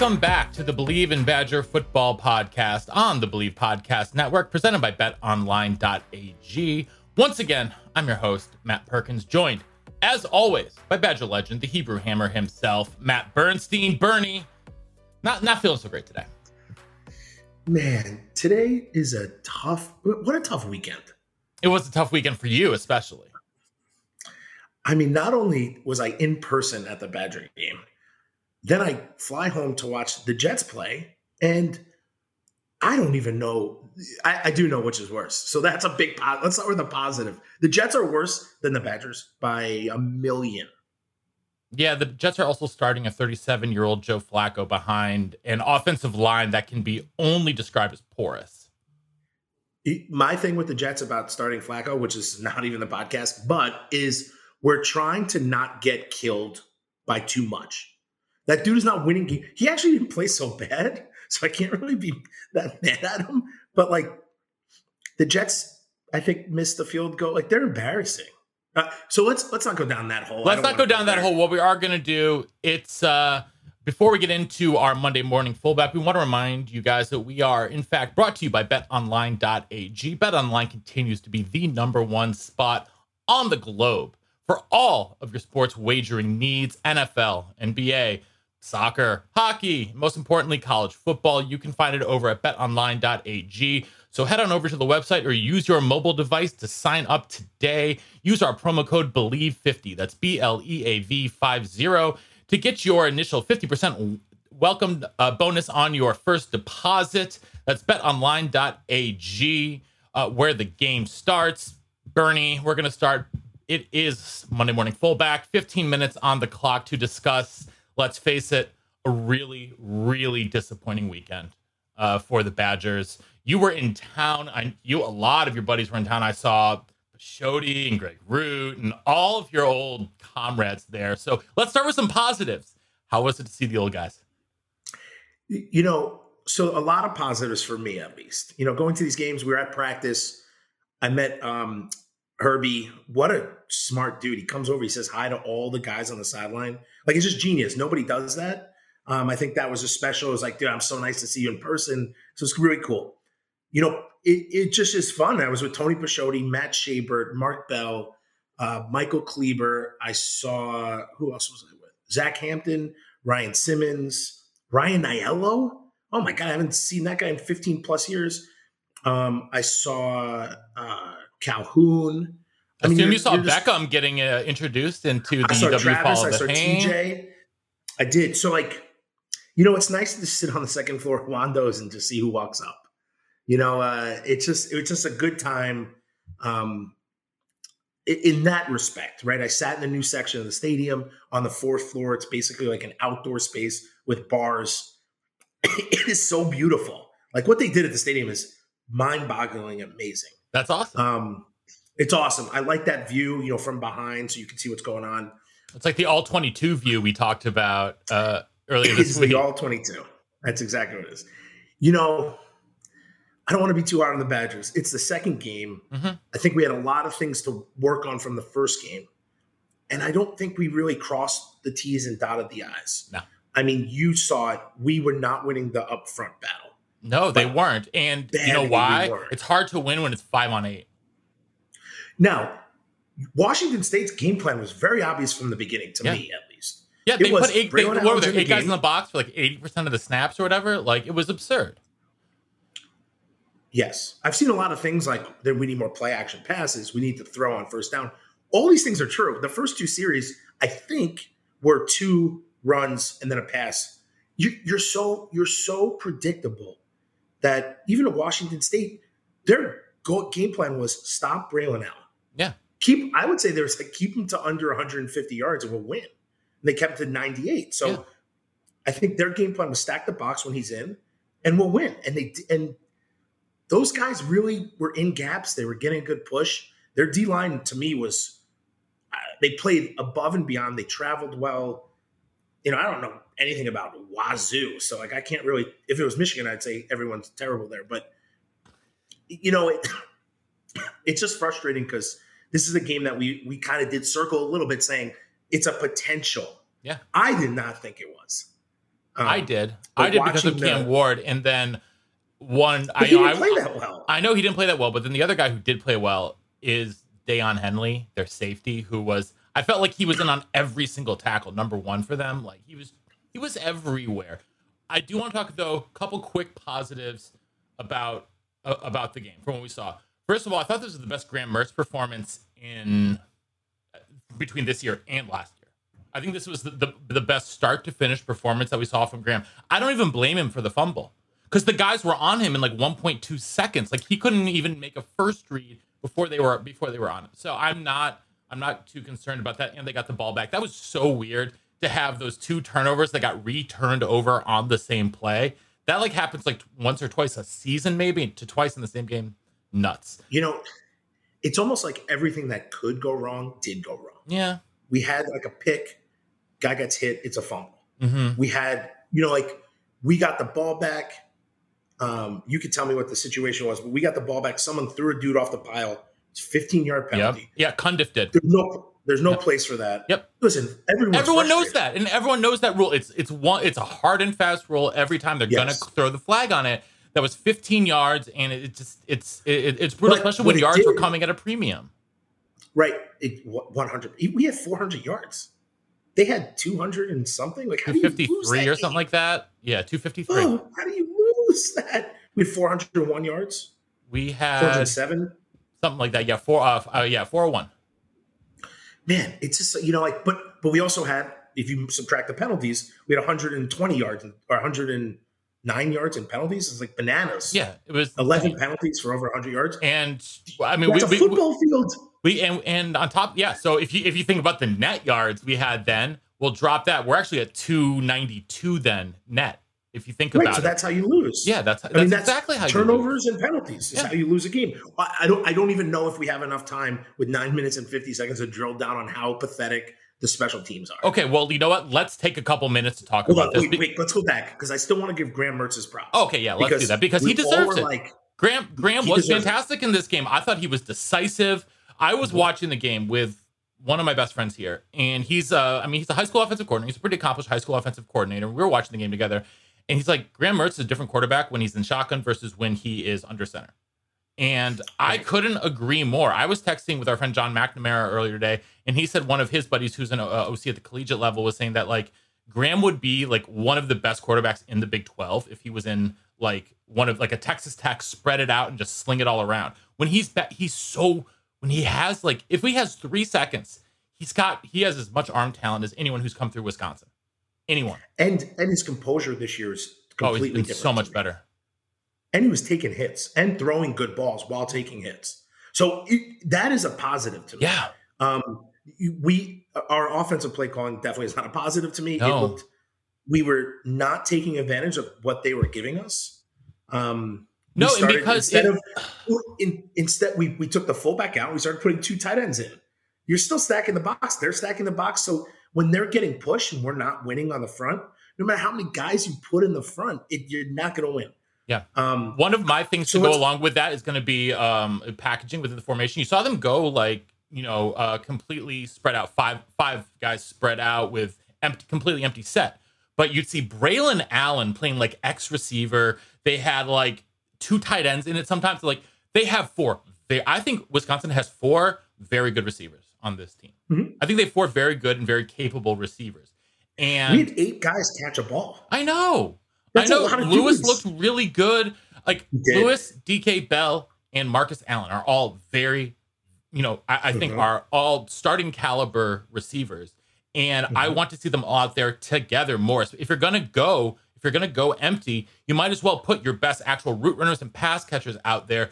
Welcome back to the Bleav in Badger Football Podcast on the Bleav Podcast Network, presented by betonline.ag. Once again, I'm your host, Matt Perkins, joined, as always, by Badger legend, the Hebrew Hammer himself, Matt Bernstein. Bernie, not not feeling so great today. Man, today is a tough. What a tough weekend. It was a tough weekend for you, especially. I mean, not only was I in person at the Badger game, then I fly home to watch the Jets play, and I don't even know. I, I do know which is worse. So that's a big. Let's start with a positive. The Jets are worse than the Badgers by a million. Yeah, the Jets are also starting a 37 year old Joe Flacco behind an offensive line that can be only described as porous. My thing with the Jets about starting Flacco, which is not even the podcast, but is we're trying to not get killed by too much. That dude is not winning. Game. He actually didn't play so bad, so I can't really be that mad at him. But like the Jets, I think missed the field goal. Like they're embarrassing. Uh, so let's let's not go down that hole. Let's don't go down that hole. What we are going to do, it's uh before we get into our Monday morning fullback, we want to remind you guys that we are in fact brought to you by betonline.ag. BetOnline continues to be the number one spot on the globe for all of your sports wagering needs, NFL, NBA, soccer, hockey, most importantly college football. You can find it over at betonline.ag. So head on over to the website or use your mobile device to sign up today. Use our promo code BLEAV50. That's B L E A V 50 to get your initial 50% welcome uh, bonus on your first deposit. That's betonline.ag, uh, where the game starts. Bernie, we're going to start. It is Monday Morning Fullback, 15 minutes on the clock to discuss, let's face it, a really, really disappointing weekend uh, for the Badgers. You were in town. I, you, a lot of your buddies were in town. I saw Shody and Greg Root and all of your old comrades there. So let's start with some positives. How was it to see the old guys? You know, so a lot of positives for me at least. You know, going to these games, we were at practice. I met um Herbie. What a smart dude. He comes over, he says hi to all the guys on the sideline. Like it's just genius. Nobody does that. Um, I think that was a special. It was like, dude, I'm so nice to see you in person. So it's really cool. You know, it, it just is fun. I was with Tony Pachotti, Matt Shabert, Mark Bell, uh, Michael Kleber. I saw who else was I with? Zach Hampton, Ryan Simmons, Ryan Aiello. Oh my god, I haven't seen that guy in 15 plus years. Um, I saw uh, Calhoun. I assume you're- you saw you're just- Beckum getting uh, introduced into the I saw W Travis. Hall I saw Fame. TJ. I did. So like, you know, it's nice to sit on the second floor of Wando's and just see who walks up. You know, uh, it's just it's just a good time. Um, in that respect, right? I sat in the new section of the stadium on the fourth floor. It's basically like an outdoor space with bars. it is so beautiful. Like what they did at the stadium is mind-boggling, amazing. That's awesome. Um, it's awesome. I like that view, you know, from behind, so you can see what's going on. It's like the all 22 view we talked about uh, earlier this week. the all 22. That's exactly what it is. You know, I don't want to be too hard on the Badgers. It's the second game. Mhm. I think we had a lot of things to work on from the first game. And I don't think we really crossed the T's and dotted the I's. No. I mean, you saw it. We were not winning the upfront battle. No, they weren't. And you know why? It's hard to win when it's five on eight. Now, Washington State's game plan was very obvious from the beginning, to Yeah. me at least. Yeah, It they was put eight, they, what were there, eight guys in the box for like 80% of the snaps or whatever. Like it was absurd. Yes. I've seen a lot of things like that we need more play action passes. We need to throw on first down. All these things are true. The first two series, I think, were two runs and then a pass. You, you're so you're so predictable that even at Washington State, their game plan was stop Braylon Allen. Yeah. Keep I would say there was like keep them to under 150 yards and we'll win. And they kept to 98. So Yeah. I think their game plan was stack the box when he's in and we'll win. And they and those guys really were in gaps. They were getting a good push. Their D line to me was uh, they played above and beyond. They traveled well. You know, I don't know anything about Wazoo, so like I can't really. If it was Michigan, I'd say everyone's terrible there. But you know, it, it's just frustrating because this is a game that we we kind of did circle a little bit, saying it's a potential. Yeah. I did not think it was. Um, I did. I did because of Cam the- Ward. And then one, I, he didn't I, play that well. I know he didn't play that well, but then the other guy who did play well is Daiyan Henley, their safety, who was I felt like he was in on every single tackle, number one for them. Like he was he was everywhere. I do want to talk though, a couple quick positives about uh, about the game from what we saw. First of all, I thought this was the best Graham Mertz performance in between this year and last year. I think this was the, the, the best start to finish performance that we saw from Graham. I don't even blame him for the fumble because the guys were on him in like 1.2 seconds. Like he couldn't even make a first read before they were before they were on him. So I'm not I'm not too concerned about that. And they got the ball back. That was so weird to have those two turnovers that got returned over on the same play. That like happens like once or twice a season, maybe to twice in the same game. Nuts. You know, it's almost like everything that could go wrong did go wrong. Yeah. We had like a pick, guy gets hit, it's a fumble. Mm-hmm. We had, you know, like we got the ball back. Um, you could tell me what the situation was, but we got the ball back. Someone threw a dude off the pile. It's 15 yard Yep. penalty. Yeah. Cundiff did. There's no there's no Yep. place for that. Yep. Listen, everyone knows that, and everyone knows that rule. It's it's one. It's a hard and fast rule. Every time they're Yes. gonna throw the flag on it. That was 15 yards, and it just it's it, it's brutal, But especially when yards were coming at a premium. Right. It 100. We had 400 yards. They had 200 and something. Like how do you lose 253 or something like that. Yeah, 253. Oh, how do you lose that? We had 401 yards, We had 407. something like that. Yeah, four. Uh, uh yeah, 401. Man, it's just you know like, but but we also had if you subtract the penalties, we had 120 yards or 100 and- 109 yards in penalties. It's like bananas. Yeah, it was 11 penalties for over 100 yards. And I mean, That's we, a we, football field. We and and on top, yeah. So if you if you think about the net yards we had then, we'll drop that. We're actually at two ninety two then net. If you think Right, about so it, that's how you lose. yeah, that's that's, I mean, that's exactly how you turnovers and penalties is Yeah. how you lose a game. I, I don't. I don't even know if we have enough time with nine minutes and fifty seconds to drill down on how pathetic the special teams are. Okay, well, you know what? Let's take a couple minutes to talk Hold about on, this. wait, wait, let's go back because I still want to give Graham Mertz his props. Okay, yeah, let's do that because he deserves it. Like, Graham Graham was deserves it. fantastic in this game. I thought he was decisive. I was watching the game with one of my best friends here, and he's uh I mean he's a high school offensive coordinator. He's a pretty accomplished high school offensive coordinator. We were watching the game together, and he's like Graham Mertz is a different quarterback when he's in shotgun versus when he is under center. And I couldn't agree more. I was texting with our friend John McNamara earlier today, and he said one of his buddies who's an uh, OC at the collegiate level was saying that like Graham would be like one of the best quarterbacks in the Big 12 if he was in like one of like a Texas Tech, spread it out and just sling it all around. When he's ba- he's so when he has like if he has three seconds, he's got he has as much arm talent as anyone who's come through Wisconsin. Anyone. and and his composure this year is Oh, completely different. so much better. And he was taking hits and throwing good balls while taking hits. So it, that is a positive to me. Yeah. Um, we our offensive play calling definitely is not a positive to me. It No. looked we were not taking advantage of what they were giving us. Um, No, and started- because instead it- of in, instead we we took the fullback out. We started putting two tight ends in. You're still stacking the box. They're stacking the box. So when they're getting pushed and we're not winning on the front, no matter how many guys you put in the front, it, you're not going to win. Yeah. Um, One of my things So to go along with that is going to be um, packaging within the formation. You saw them go like you know uh, completely spread out, five five guys spread out with empty, completely empty set. But you'd see Braylon Allen playing like X receiver. They had like two tight ends in it. Sometimes like they have four. They I think Wisconsin has four very good receivers on this team. Mhm. I think they have four very good and very capable receivers. And we had eight guys catch a ball. I know. That's I a know. lot Lewis dudes. looked really good. Like He. Lewis, Dike Bell, and Markus Allen are all very, you know, I, I think Mhm. are all starting caliber receivers. And I Mhm. want to see them all out there together more. So if you're gonna go, if you're gonna go empty, you might as well put your best actual route runners and pass catchers out there.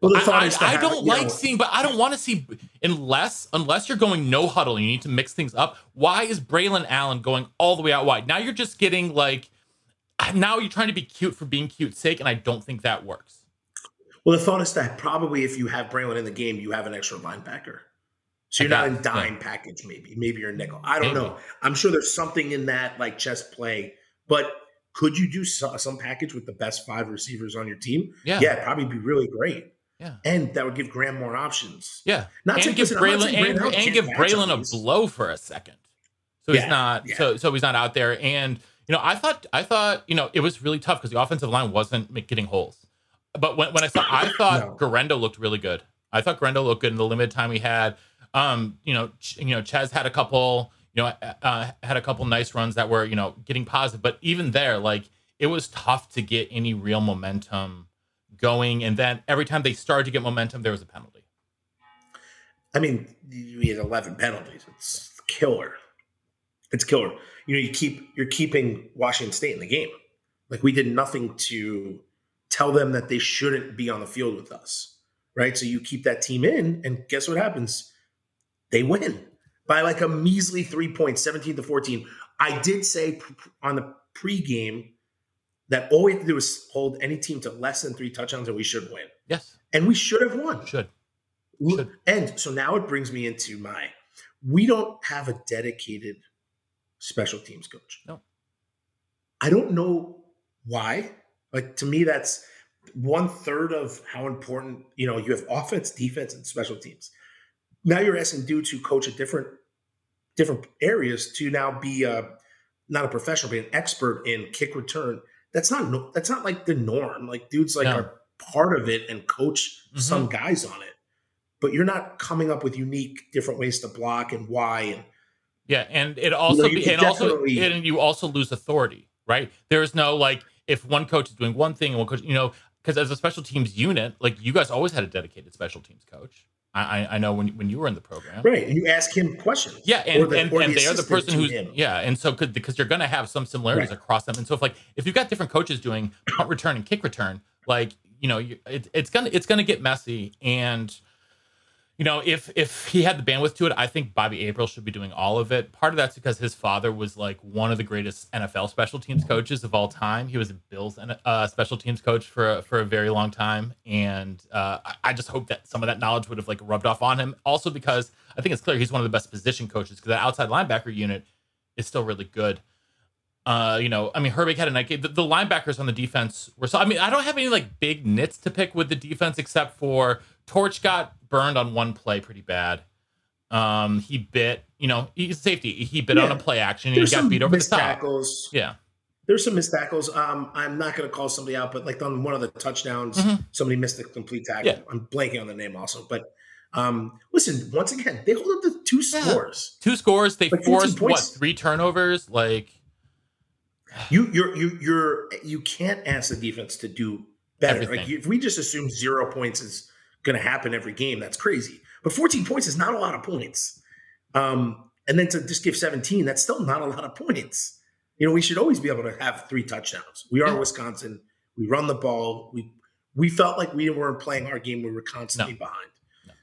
Well, the I, I- I don't you like know, seeing, but I don't want to see unless unless you're going no huddle. You need to mix things up. Why is Braylon Allen going all the way out wide? Now you're just getting like now you're trying to be cute for being cute's sake, and I don't think that works. Well, the thought is that probably if you have Braylon in the game, you have an extra linebacker. So you're not in dime package, maybe. Maybe you're a nickel. I don't Maybe. know. I'm sure there's something in that like chess play, but could you do so, some package with the best five receivers on your team? Yeah, Yeah, it'd probably be really great. yeah, And that would give Graham more options. yeah. Not and saying- give listen, Braylon and, Braylon and give Braylon a blow for a second, so he's not yeah. so so he's not out there. And you know, I thought I thought you know it was really tough because the offensive line wasn't getting holes. But when, when I saw, I thought No. Guerendo looked really good. I thought Guerendo looked good in the limited time he had. Um, you know, Ch- you know, Chez had a couple, you know, uh, had a couple nice runs that were, you know, getting positive. But even there, like it was tough to get any real momentum going. And then every time they started to get momentum, there was a penalty. I mean, we had 11 penalties. It's killer. It's killer. You know, you keep you're keeping Washington State in the game. Like we did nothing to tell them that they shouldn't be on the field with us, right? So you keep that team in, and guess what happens? They win by like a measly three points, 17 to 14. I did say on the pregame that all we have to do is hold any team to less than three touchdowns, and we should win. Yes, And we should have won. should. Should. And so now it brings me into my we don't have a dedicated special teams coach. No. I don't know why. Like to me, that's one third of how important, you know, you have offense, defense, and special teams. Now you're asking dudes to coach at different different areas to now be a not a professional, but an expert in kick return. That's not no, that's not like the norm. Like dudes like No. are part of it and coach Mhm. some guys on it. But you're not coming up with unique different ways to block and why and Yeah, and it also you be, could and also and you also lose authority, right? There is no like if one coach is doing one thing and one coach, you know, because as a special teams unit, like you guys always had a dedicated special teams coach. I I, know when when you were in the program, right. And you ask him questions. Yeah, and the- and, and they are the person who's him. yeah, and so could because you're gonna have some similarities Right. across them, and so if like if you've got different coaches doing punt return and kick return, like you know, you, it, it's gonna it's gonna get messy, and you know if if he had the bandwidth to it, I think Bobby April should be doing all of it. Part of that's because his father was like one of the greatest NFL special teams coaches of all time. He was a Bills and uh, special teams coach for a, for a very long time, and uh, I- just hope that some of that knowledge would have like rubbed off on him. Also because I think it's clear he's one of the best position coaches because that outside linebacker unit is still really good. Uh, you know, I mean, Herbig had a night game. The, the linebackers on the defense were so. I mean, I don't have any like big nits to pick with the defense except for Torch got burned on one play pretty bad. Um, he bit, you know, he's safety. He bit on a play action and There's he got beat over the top. tackles. Yeah, There's some missed tackles. Um, I'm not going to call somebody out, but like on one of the touchdowns, Mhm. somebody missed a complete tackle. Yeah. I'm blanking on the name also, but um, listen, once again, they hold up to two Yeah. scores. two scores. They Like forced what three turnovers? Like, You, you're, you, you're, you can't ask the defense to do better. Like Everything. you, if we just assume zero points is going to happen every game, that's crazy. But 14 points is not a lot of points. Um, and then to just give 17, that's still not a lot of points. You know, we should always be able to have three touchdowns. We are Yeah. Wisconsin. We run the ball. We we felt like we weren't playing our game. We were constantly behind.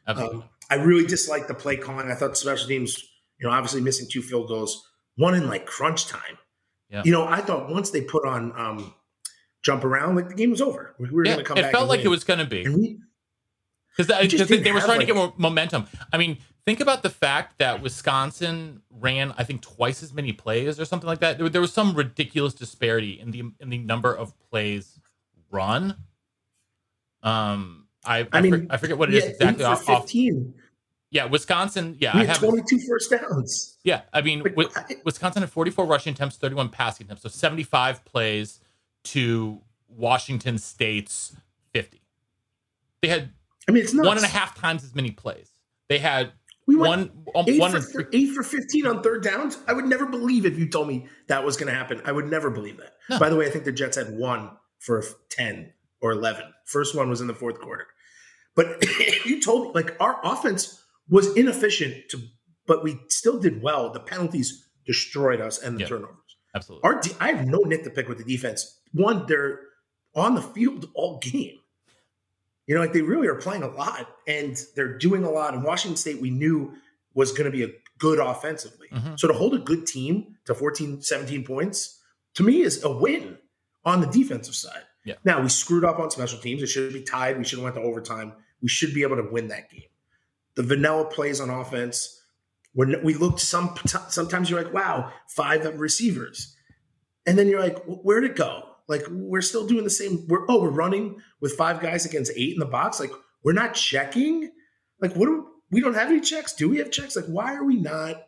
absolutely. Um, I really disliked the play calling. I thought special teams, you know, obviously missing two field goals, one in like crunch time. Yeah. You know, I thought once they put on um, jump around, like the game was over. We were yeah, going to come back. it felt like win. it was going to be. Because just they, they were trying like- to get more momentum. I mean, think about the fact that Wisconsin ran, I think, twice as many plays or something like that. There, there was some ridiculous disparity in the in the number of plays run. Um, I I, I mean, for- I forget what it yeah, is exactly off. 15. Yeah, Wisconsin. Yeah, we I have. 22 first downs. Yeah, I mean, Wisconsin had 44 rushing attempts, 31 passing attempts, so 75 plays to Washington State's 50. They had I mean, it's not one and a half times as many plays. They had We went one, eight, for, three- eight for 15 on third downs. I would never believe if you told me that was going to happen. I would never believe that. No. By the way, I think the Jets had one for 10 or 11. First one was in the fourth quarter. But you told me, like, our offense was inefficient, to, but we still did well. The penalties destroyed us and the turnovers. absolutely. Our de- I have no nit to pick with the defense. One, they're on the field all game. You know, like they really are playing a lot and they're doing a lot. And Washington State, we knew was going to be a good offensively. Mhm. So to hold a good team to 14, 17 points, to me is a win on the defensive side. Yeah. Now we screwed up on special teams. It should be tied. We should have went to overtime. We should be able to win that game. The vanilla plays on offense. When we looked some sometimes you're like, wow, five receivers. And then you're like, where'd it go? Like we're still doing the same. We're oh, we're running with five guys against eight in the box. Like we're not checking. Like what? Do, we don't have any checks. Do we have checks? Like why are we not?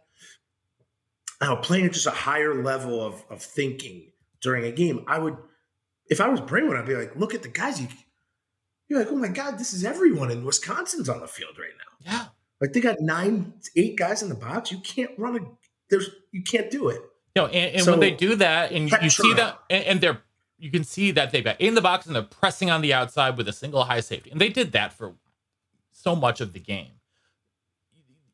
Know, playing at just a higher level of of thinking during a game. I would, if I was Brainwood, I'd be like, look at the guys. You, you're like, oh my god, this is everyone in Wisconsin's on the field right now. yeah. Like they got nine, eight guys in the box. You can't run a. There's you can't do it. Know, and, and So- when they do that, and you, you see that, and, and they're, you can see that they've got in the box and they're pressing on the outside with a single high safety, and they did that for so much of the game.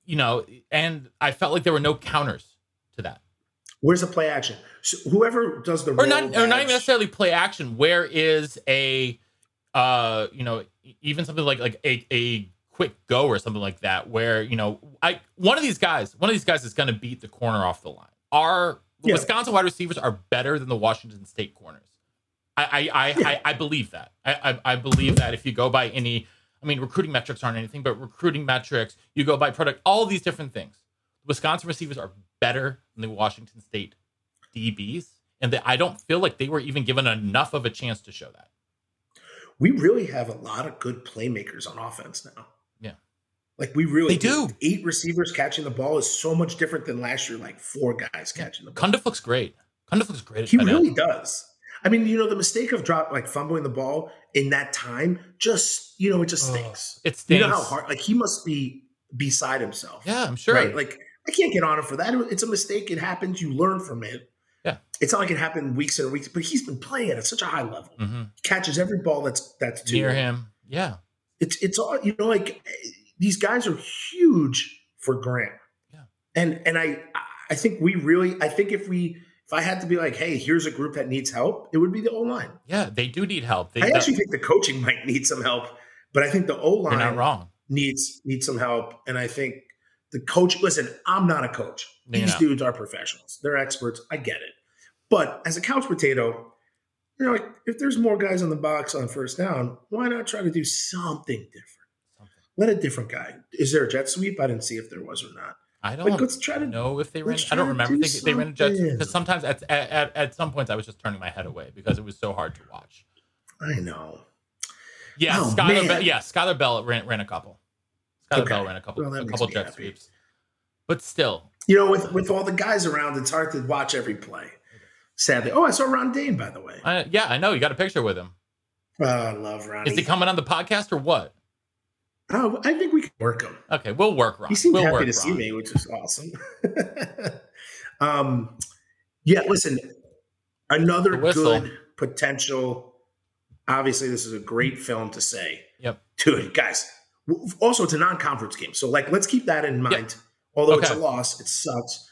You know, and I felt like there were no counters to that, Where's the play action? So whoever does the or not, or not even necessarily play action. Where is a, uh, you know, even something like like a a quick go or something like that, where you know, I one of these guys, one of these guys is going to beat the corner off the line. Our Yeah. Wisconsin wide receivers are better than the Washington State corners. I I I, Yeah. I, I believe that. I, I I believe that if you go by any, I mean, recruiting metrics aren't anything, but recruiting metrics, you go by product, all these different things. Wisconsin receivers are better than the Washington State DBs, and that I don't feel like they were even given enough of a chance to show that. we really have a lot of good playmakers on offense now. Yeah. Like we really They do. Eight receivers catching the ball is so much different than last year. Like four guys catching the ball. Cundiff looks great. Cundiff looks great. He really end. does. I mean, you know, the mistake of drop like fumbling the ball in that time, just you know, it just stinks. It stinks. You know how hard? Like he must be beside himself. Yeah, I'm sure. Right? Like I can't get on him for that. It's a mistake. It happens. You learn from it. Yeah. It's not like it happened weeks and weeks, but he's been playing at such a high level. hmm He catches every ball that's that's to Near him. Yeah. It's it's all you know. Like these guys are huge for Grant. Yeah. And and I I think we really I think if we if I had to be like, hey, here's a group that needs help, it would be the O line. Yeah. They do need help. They, I actually think the coaching might need some help, but I think the O not line wrong. needs needs some help. And I think the coach. Listen, I'm not a coach. These not. dudes are professionals. They're experts. I get it. But as a couch potato, you know, like, if there's more guys on the box on first down, why not try to do something different? Something. Let a different guy. Is there a jet sweep? I didn't see if there was or not. I don't let's try to know if they ran. I don't remember. do They, they ran something. because sometimes at, at at some points I was just turning my head away because it was so hard to watch. I know. Yeah, Oh, Skyler. Bell, yeah, Skyler Bell ran ran a couple. Skyler Okay. Bell ran a couple. Well, a couple jet sweeps. But still, You know, with with all the guys around, it's hard to watch every play. Sadly. Oh, I saw Ron Dayne, by the way. Yeah, I know you got a picture with him. Oh, I love Ron. Is he coming on the podcast or what? Oh, I think we can work him. Okay, we'll work. Ron. He seemed we'll happy to see Ron. me, which is awesome. um, yeah, listen, another good potential. Obviously, this is a great film to say. Yep. Dude, guys. Also, it's a non-conference game, so like, let's keep that in mind. Although it's a loss, it sucks.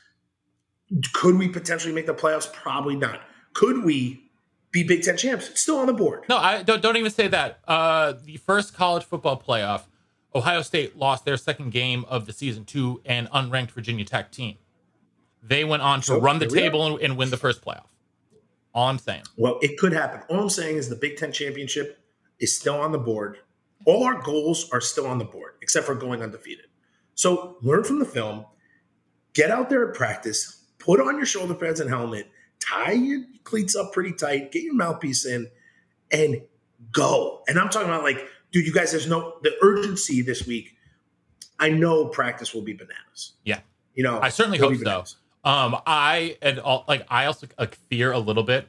Could we potentially make the playoffs? Probably not. Could we be Big Ten champs? It's still on the board. No, I don't. Don't even say that. Uh, the first college football playoff, Ohio State lost their second game of the season to an unranked Virginia Tech team. They went on to So, run the table and, and win the first playoff. All I'm saying. Well, it could happen. All I'm saying is the Big Ten championship is still on the board. All our goals are still on the board, except for going undefeated. So learn from the film, get out there at practice, put on your shoulder pads and helmet, tie your cleats up pretty tight, get your mouthpiece in, and go. And I'm talking about like, dude, you guys, there's no the urgency this week. I know practice will be bananas. Yeah. You know, I certainly hope so. Um, I and all like I also like fear a little bit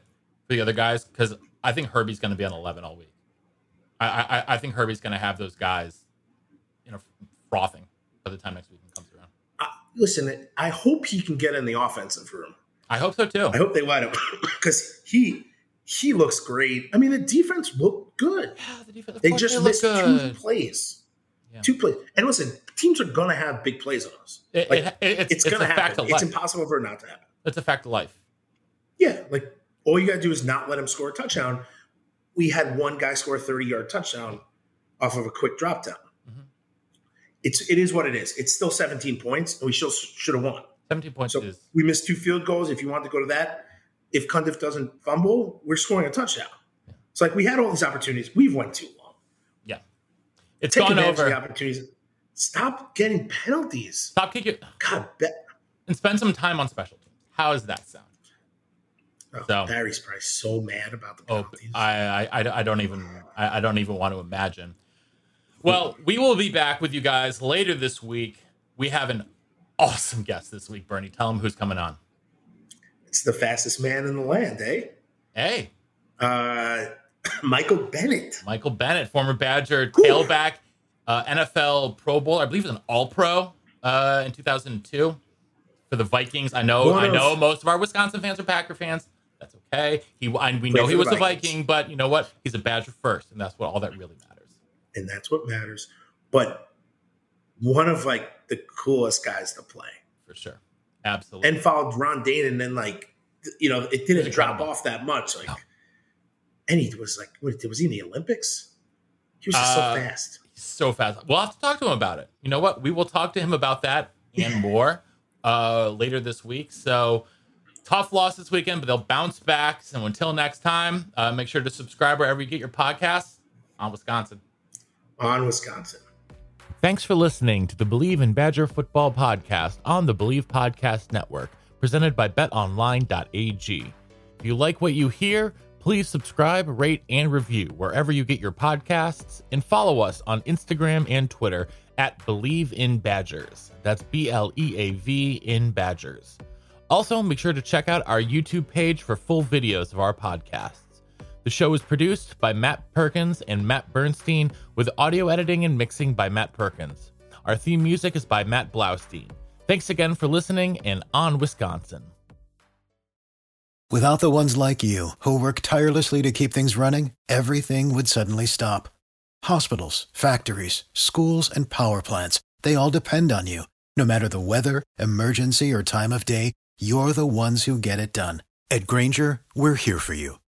for the other guys because I think Herbie's going to be on 11 all week. I I, I think Herbie's going to have those guys, you know, frothing by the time next week comes around. listen, I hope he can get in the offensive room. I hope so too. I hope they let him because he he looks great. I mean, the defense looked good. Yeah, the defense, They just look missed two plays. Yeah. Two plays. And listen, teams are gonna have big plays on us. It- Like, it- it's, it's, it's gonna happen. It's impossible for it not to happen. It's a fact of life. Yeah, like all you gotta do is not let him score a touchdown. We had one guy score a 30 yard touchdown off of a quick drop down. Mhm. It's it is what it is. It's still 17 points, and we still should have won. 17 points So is we missed two field goals. If you want to go to that, if Cundiff doesn't fumble, we're scoring a touchdown. It's like we had all these opportunities. We've went too long. yeah. It's Take gone advantage of over. the opportunities. Stop getting penalties. Stop kicking God, bet. and spend some time on special teams. How does that sound? Oh, So- Barry's probably so mad about the Oh, penalties. I, I, I, I don't even, I, I don't even want to imagine. Well, we will be back with you guys later this week. We have an awesome guest this week, Bernie. Tell him who's coming on. It's the fastest man in the land, eh? Hey, Uh, Michael Bennett. Michael Bennett, former Badger Whew. tailback, uh, NFL Pro Bowl. I believe he was an All Pro uh, in 2002 for the Vikings. I know, One I of- know, most of our Wisconsin fans are Packer fans. That's okay. He, and we know he was a Viking, but you know what? He's a Badger first, and that's what all that really matters. and that's what matters. But one of like the coolest guys to play, For sure, absolutely. and followed Ron Dayne, and then like you know it didn't drop off that much. Like, No. and he was like, what was he in the Olympics? He was just Uh, so fast. So fast. We'll have to talk to him about it. You know what? We will talk to him about that and more uh, later this week. So tough loss this weekend, but they'll bounce back. So until next time, uh, make sure to subscribe wherever you get your podcasts on Wisconsin. on Wisconsin. Thanks for listening to the Bleav in Badger Football podcast on the Bleav Podcast Network, presented by betonline.ag. If you like what you hear, please subscribe, rate, and review wherever you get your podcasts, and follow us on Instagram and Twitter at Bleav in Badgers. That's B L E A V in Badgers. Also, make sure to check out our YouTube page for full videos of our podcasts. The show is produced by Matt Perkins and Matt Bernstein, with audio editing and mixing by Matt Perkins. Our theme music is by Matt Blaustein. Thanks again for listening and on Wisconsin. Without the ones like you, who work tirelessly to keep things running, everything would suddenly stop. Hospitals, factories, schools, and power plants, they all depend on you. No matter the weather, emergency, or time of day, you're the ones who get it done. At Grainger, we're here for you